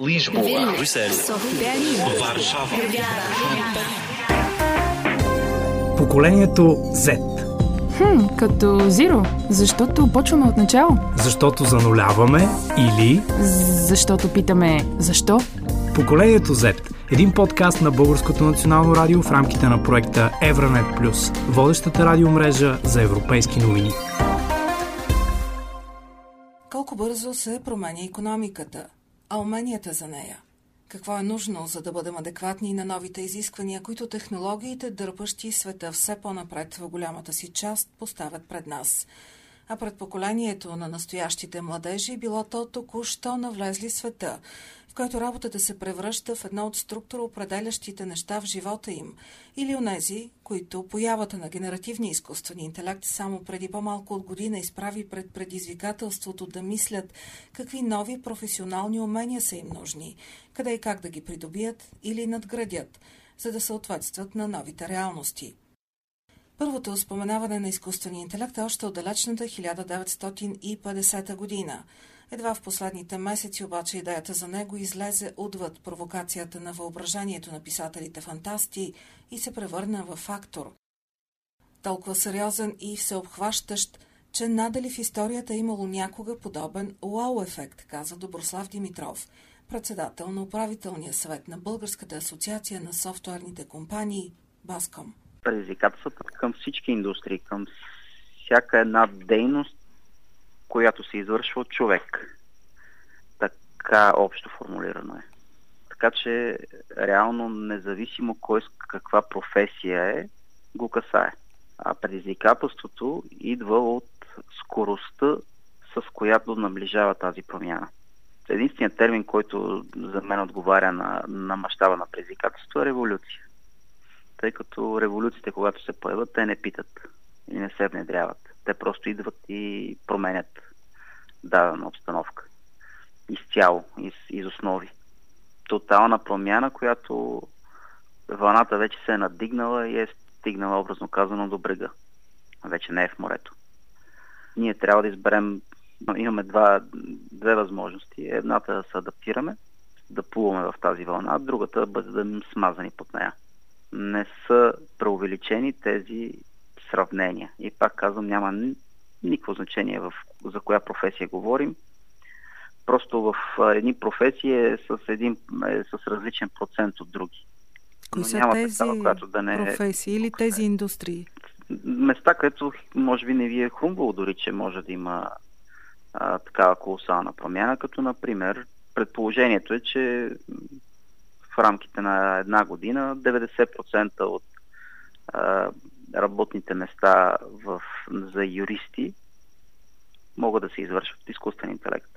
Lisboa, Брюсел, Варшава. Поколението Z. Хм, като Zero. Защото почваме от начало. Защото зануляваме или Защото питаме защо. Поколението Z. Един подкаст на Българското национално радио в рамките на проекта Евранет Плюс, водещата радиомрежа за европейски новини. Колко бързо се променя економиката, а уменията за нея? Какво е нужно, за да бъдем адекватни на новите изисквания, които технологиите, дърпащи света все по-напред в голямата си част, поставят пред нас? А пред поколението на настоящите младежи било то току-що навлезли света, в който работата се превръща в едно от структура определящите неща в живота им, или онези, които появата на генеративния изкуствен интелект само преди по-малко от година изправи пред предизвикателството да мислят какви нови професионални умения са им нужни, къде и как да ги придобият или надградят, за да съответстват на новите реалности. Първото споменаване на изкуствения интелект е още от далечната 1950 година. Едва в последните месеци обаче идеята за него излезе отвъд провокацията на въображението на писателите фантасти и се превърна в фактор. Толкова сериозен и всеобхващащ, че надали в историята е имало някога подобен уау-ефект, каза Доброслав Димитров, председател на управителния съвет на Българската асоциация на софтуерните компании Баском предизвикателствата към всички индустрии, към всяка една дейност, която се извършва от човек. Така общо формулирано е. Така че реално независимо кой с каква професия е, го касае. А предизвикателството идва от скоростта, с която наближава тази промяна. Единственият термин, който за мен отговаря на, на мащаба на предизвикателство е революция тъй като революциите, когато се появят, те не питат и не се внедряват. Те просто идват и променят дадена обстановка. Изцяло, из, из основи. Тотална промяна, която вълната вече се е надигнала и е стигнала, образно казано, до брега. Вече не е в морето. Ние трябва да изберем, имаме два, две възможности. Едната е да се адаптираме, да плуваме в тази вълна, другата да бъдем смазани под нея не са преувеличени тези сравнения. И пак казвам, няма никакво значение в, за коя професия говорим. Просто в едни професии е с, един, е с различен процент от други. Кои са няма тези такава, която да не професии или тези индустрии? Места, където може би не ви е хрумвало дори, че може да има а, такава колосална промяна, като например предположението е, че в рамките на една година 90% от а, работните места в, за юристи могат да се извършват от изкуствен интелект.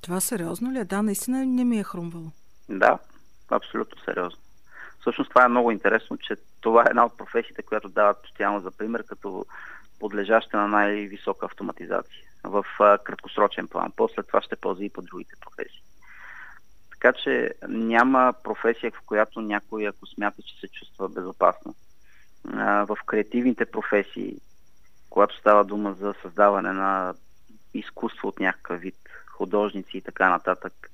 Това сериозно ли е? Да, наистина не ми е хрумвало. Да, абсолютно сериозно. Всъщност това е много интересно, че това е една от професиите, която дават постоянно за пример, като подлежаща на най-висока автоматизация в а, краткосрочен план. После това ще ползи и по другите професии. Така че няма професия, в която някой, ако смята, че се чувства безопасно. В креативните професии, когато става дума за създаване на изкуство от някакъв вид, художници и така нататък,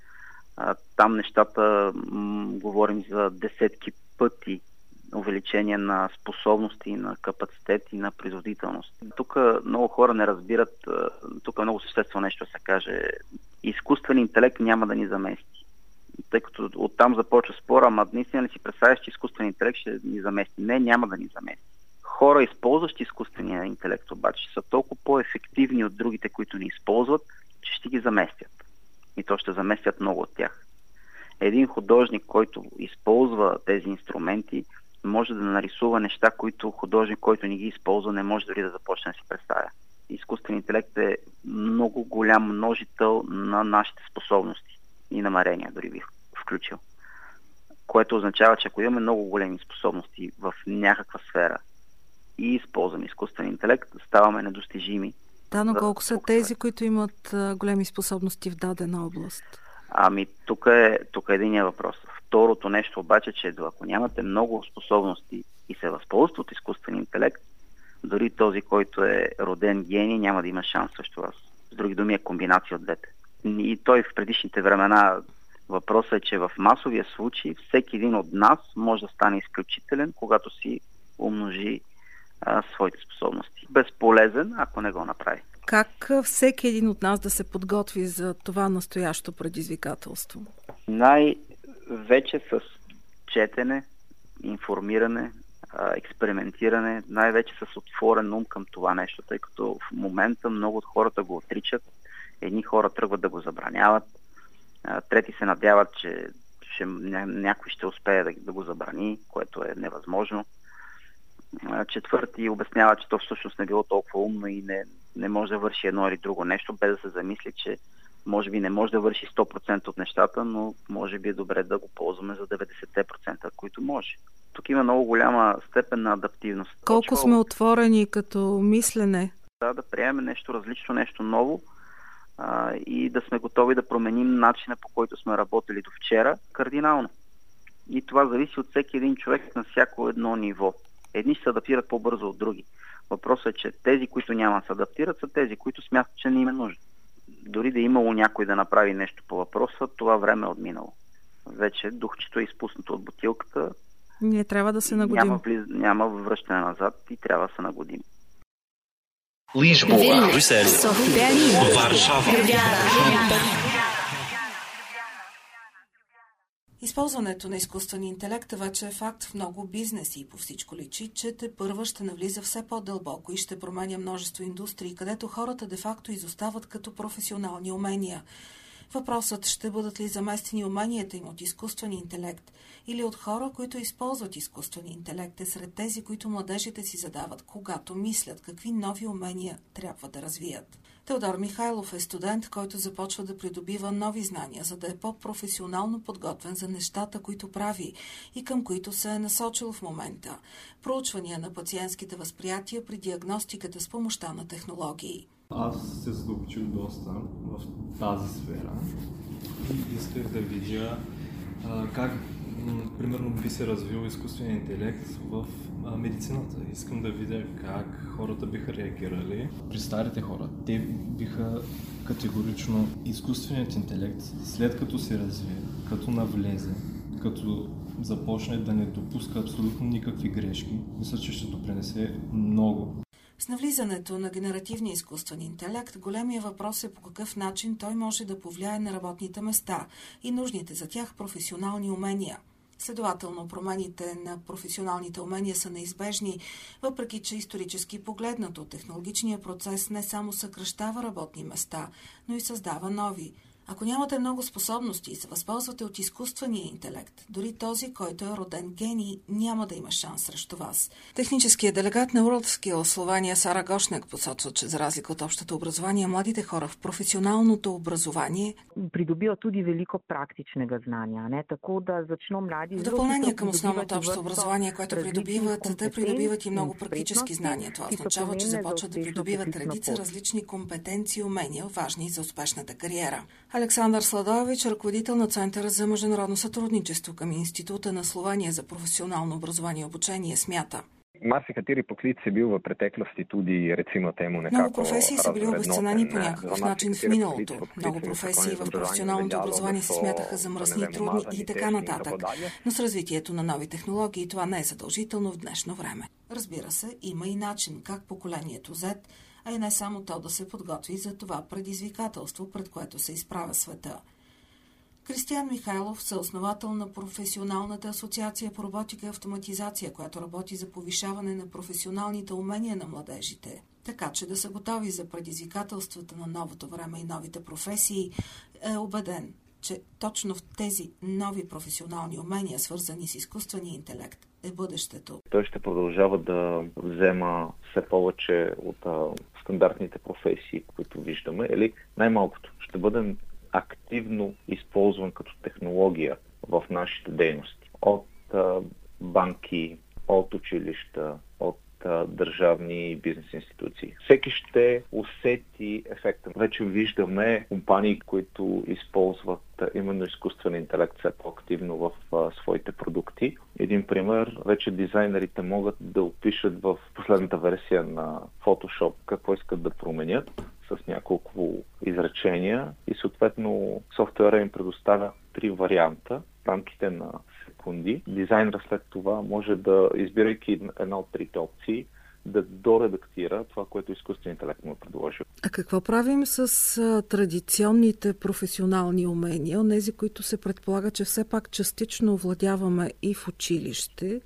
там нещата говорим за десетки пъти увеличение на способности, на капацитет и на производителност. Тук много хора не разбират, тук е много съществено нещо да се каже. Изкуствен интелект няма да ни замести тъй като оттам започва спора, ама наистина ли си представяш, че изкуствен интелект ще ни замести? Не, няма да ни замести. Хора, използващи изкуствения интелект обаче, са толкова по-ефективни от другите, които ни използват, че ще ги заместят. И то ще заместят много от тях. Един художник, който използва тези инструменти, може да нарисува неща, които художник, който ни ги използва, не може дори да започне да си представя. Изкуствен интелект е много голям множител на нашите способности и намерения дори бих включил. Което означава, че ако имаме много големи способности в някаква сфера и използваме изкуствен интелект, ставаме недостижими. Да, но колко са тези, които имат големи способности в дадена област? Ами, тук е, тук е единия въпрос. Второто нещо обаче, че ако нямате много способности и се възползват от изкуствен интелект, дори този, който е роден гений, няма да има шанс също вас. С други думи е комбинация от двете. и той в предишните времена въпросът е, че в масовия случай всеки един от нас може да стане изключителен, когато си умножи а, своите способности. Безполезен, ако не го направи. Как всеки един от нас да се подготви за това настоящо предизвикателство? Най-вече с четене, информиране, експериментиране, най-вече с отворен ум към това нещо, тъй като в момента много от хората го отричат, едни хора тръгват да го забраняват, трети се надяват, че ще, някой ще успее да, да го забрани, което е невъзможно. Четвърти обяснява, че то всъщност не било толкова умно и не, не може да върши едно или друго нещо, без да се замисли, че може би не може да върши 100% от нещата, но може би е добре да го ползваме за 90%, които може. Тук има много голяма степен на адаптивност. Колко Точва, сме отворени като мислене? Да, да приемем нещо различно, нещо ново а, и да сме готови да променим начина по който сме работили до вчера кардинално. И това зависи от всеки един човек на всяко едно ниво. Едни се адаптират по-бързо от други. Въпросът е, че тези, които няма да се адаптират, са тези, които смятат, че не им е нужно. Дори да е имало някой да направи нещо по въпроса, това време е отминало. Вече духчето е изпуснато от бутилката. Ние трябва да се нагодим. Няма, няма връщане назад и трябва да се нагодим. Lisboa, Bruxelles, Варшава. Използването на изкуствен интелект вече е факт в много бизнеси и по всичко личи, че те първа ще навлиза все по-дълбоко и ще променя множество индустрии, където хората де-факто изостават като професионални умения. Въпросът ще бъдат ли заместени уменията им от изкуствен интелект или от хора, които използват изкуствен интелект е сред тези, които младежите си задават, когато мислят какви нови умения трябва да развият. Теодор Михайлов е студент, който започва да придобива нови знания, за да е по-професионално подготвен за нещата, които прави и към които се е насочил в момента. Проучвания на пациентските възприятия при диагностиката с помощта на технологии. Аз се задълбочих доста в тази сфера и исках да видя а, как примерно би се развил изкуствен интелект в а, медицината. Искам да видя как хората биха реагирали. При старите хора, те биха категорично изкуственият интелект, след като се развие, като навлезе, като започне да не допуска абсолютно никакви грешки, мисля, че ще допринесе много с навлизането на генеративния изкуствен интелект, големия въпрос е по какъв начин той може да повлияе на работните места и нужните за тях професионални умения. Следователно, промените на професионалните умения са неизбежни, въпреки че исторически погледнато технологичният процес не само съкръщава работни места, но и създава нови – ако нямате много способности и се възползвате от изкуствения интелект, дори този, който е роден гений, няма да има шанс срещу вас. Техническият делегат на WorldSkill Словения Сара Гошнек посочва, че за разлика от общото образование, младите хора в професионалното образование придобиват tudi велико практичнega знания. Не? Тако да зачно млади... В допълнение към основното общо образование, което придобиват, те придобиват и много практически знания. Това означава, че започват да придобиват редица различни компетенции и умения, важни за успешната кариера. Александър Сладович, ръководител на Центъра за международно сътрудничество към Института на Словения за професионално образование и обучение, смята. Марsikateri poklic je bil v preteklosti tudi, recimo temu, nekako. Много професии са били обесценени по някакъв начин в миналото. Много професии в професионалното образование се смятаха за мръсни, трудни и така нататък. Но с развитието на нови технологии това не е задължително в днешно време. Разбира се, има и начин как поколението Z а и не само то да се подготви за това предизвикателство, пред което се изправя света. Кристиан Михайлов, съосновател на Професионалната асоциация по роботика и автоматизация, която работи за повишаване на професионалните умения на младежите, така че да са готови за предизвикателствата на новото време и новите професии, е убеден, че точно в тези нови професионални умения, свързани с изкуствения интелект, е бъдещето. Той ще продължава да взема все повече от стандартните професии, които виждаме, или най-малкото ще бъде активно използван като технология в нашите дейности. От банки, от училища, от държавни и бизнес институции. Всеки ще усети ефекта. Вече виждаме компании, които използват именно изкуствен интелект все по-активно в своите продукти. Един пример, вече дизайнерите могат да опишат в последната версия на Photoshop какво искат да променят с няколко изречения и съответно софтуера им предоставя три варианта в рамките на секунди. Дизайнера след това може да, избирайки една от трите опции, да доредактира това, което изкуственият интелект му е предложил. А какво правим с традиционните професионални умения, онези, които се предполага, че все пак частично овладяваме и в училище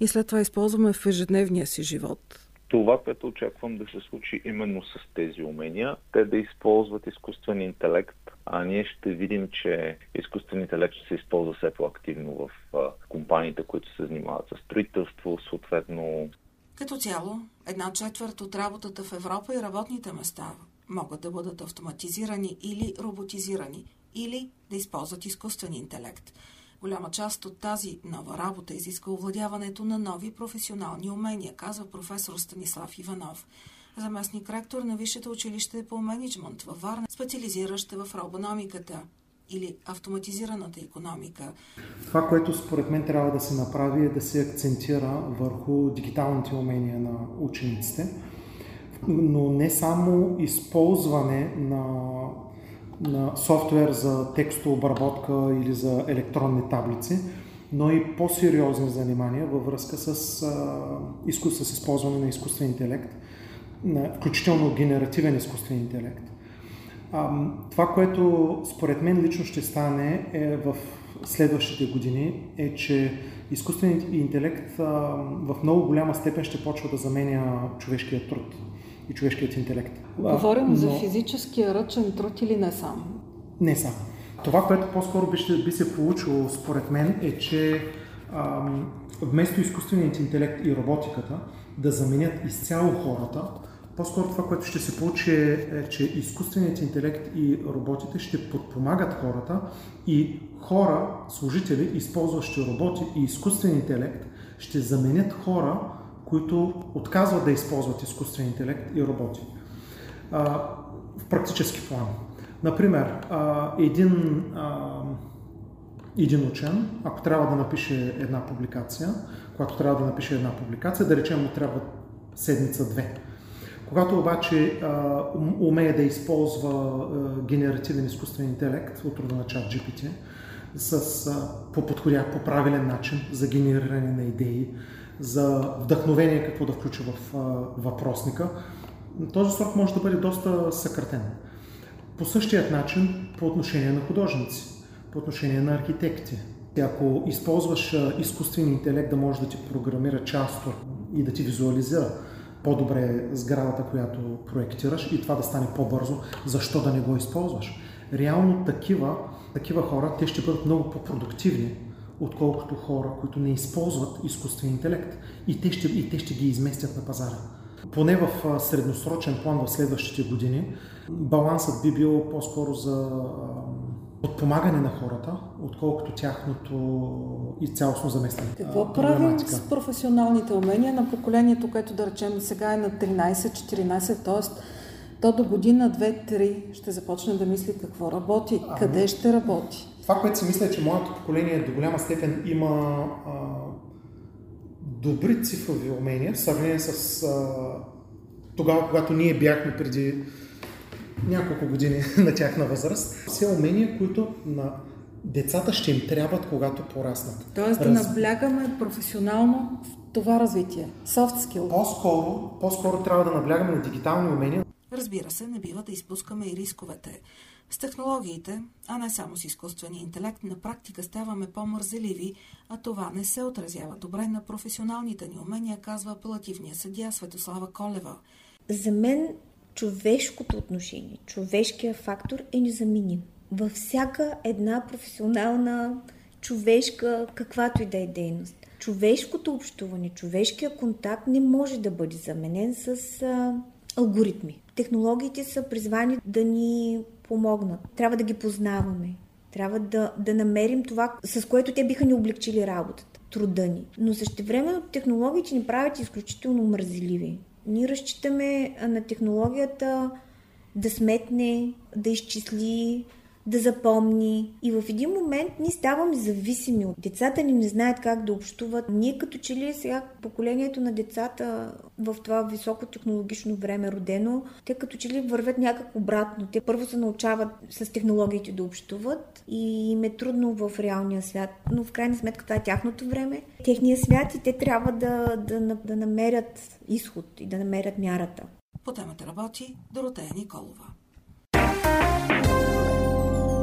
и след това използваме в ежедневния си живот? Това, което очаквам да се случи именно с тези умения, те да използват изкуствен интелект, а ние ще видим, че изкуствен интелект се използва все по-активно в компаниите, които се занимават с строителство, съответно като цяло, една четвърт от работата в Европа и работните места могат да бъдат автоматизирани или роботизирани, или да използват изкуствен интелект. Голяма част от тази нова работа изисква овладяването на нови професионални умения, казва професор Станислав Иванов. Заместник ректор на Висшето училище по менеджмент във Варна, специализираща в робономиката или автоматизираната економика. Това, което според мен трябва да се направи е да се акцентира върху дигиталните умения на учениците, но не само използване на, на софтуер за текстова обработка или за електронни таблици, но и по-сериозни занимания във връзка с, а, с използване на изкуствен интелект, включително генеративен изкуствен интелект. Това, което според мен лично ще стане е в следващите години, е, че изкуственият интелект в много голяма степен ще почва да заменя човешкият труд и човешкият интелект. Говорим Но... за физическия ръчен труд или не само? Не само. Това, което по-скоро би, ще, би се получило според мен е, че а, вместо изкуственият интелект и роботиката да заменят изцяло хората, по-скоро това, което ще се получи е, е, че изкуственият интелект и роботите ще подпомагат хората и хора, служители, използващи роботи и изкуствен интелект, ще заменят хора, които отказват да използват изкуствен интелект и роботи. А, в практически план. Например, а, един, а, един учен, ако трябва да напише една публикация, когато трябва да напише една публикация, да речем му трябва седмица-две когато обаче а, умее да използва а, генеративен изкуствен интелект от рода на чат GPT с, по подходя, по правилен начин за генериране на идеи, за вдъхновение какво да включа в а, въпросника, този срок може да бъде доста съкратен. По същият начин по отношение на художници, по отношение на архитекти. Ако използваш изкуствен интелект да може да ти програмира част и да ти визуализира по-добре сградата, която проектираш и това да стане по-бързо, защо да не го използваш? Реално такива, такива хора, те ще бъдат много по-продуктивни, отколкото хора, които не използват изкуствен интелект и те ще, и те ще ги изместят на пазара. Поне в средносрочен план в следващите години, балансът би бил по-скоро за подпомагане на хората, отколкото тяхното и цялостно заместване. Какво правим с професионалните умения на поколението, което да речем сега е на 13-14, т.е. то до година, 2-3 ще започне да мисли какво работи, а, къде ще работи. Това, което си мисля, е, че моето поколение до голяма степен има а, добри цифрови умения в сравнение с а, тогава, когато ние бяхме преди няколко години на тяхна възраст. Все умения, които на децата ще им трябват, когато пораснат. Тоест да Раз... наблягаме професионално в това развитие. Soft skill. По-скоро, по-скоро трябва да наблягаме на дигитални умения. Разбира се, не бива да изпускаме и рисковете. С технологиите, а не само с изкуствения интелект, на практика ставаме по-мързеливи, а това не се отразява добре на професионалните ни умения, казва апелативния съдия Светослава Колева. За мен човешкото отношение, човешкия фактор е незаменим. Във всяка една професионална, човешка, каквато и да е дейност. Човешкото общуване, човешкия контакт не може да бъде заменен с а, алгоритми. Технологиите са призвани да ни помогнат. Трябва да ги познаваме. Трябва да, да намерим това, с което те биха ни облегчили работата, труда ни. Но същевременно технологиите ни правят изключително мързеливи. Ние разчитаме на технологията да сметне, да изчисли, да запомни. И в един момент ние ставаме зависими от децата ни, не знаят как да общуват. Ние като че ли сега поколението на децата в това високо технологично време родено, те като че ли вървят някак обратно. Те първо се научават с технологиите да общуват и им е трудно в реалния свят, но в крайна сметка това е тяхното време, техния свят и те трябва да, да, да намерят изход и да намерят мярата. По темата работи Доротея Николова.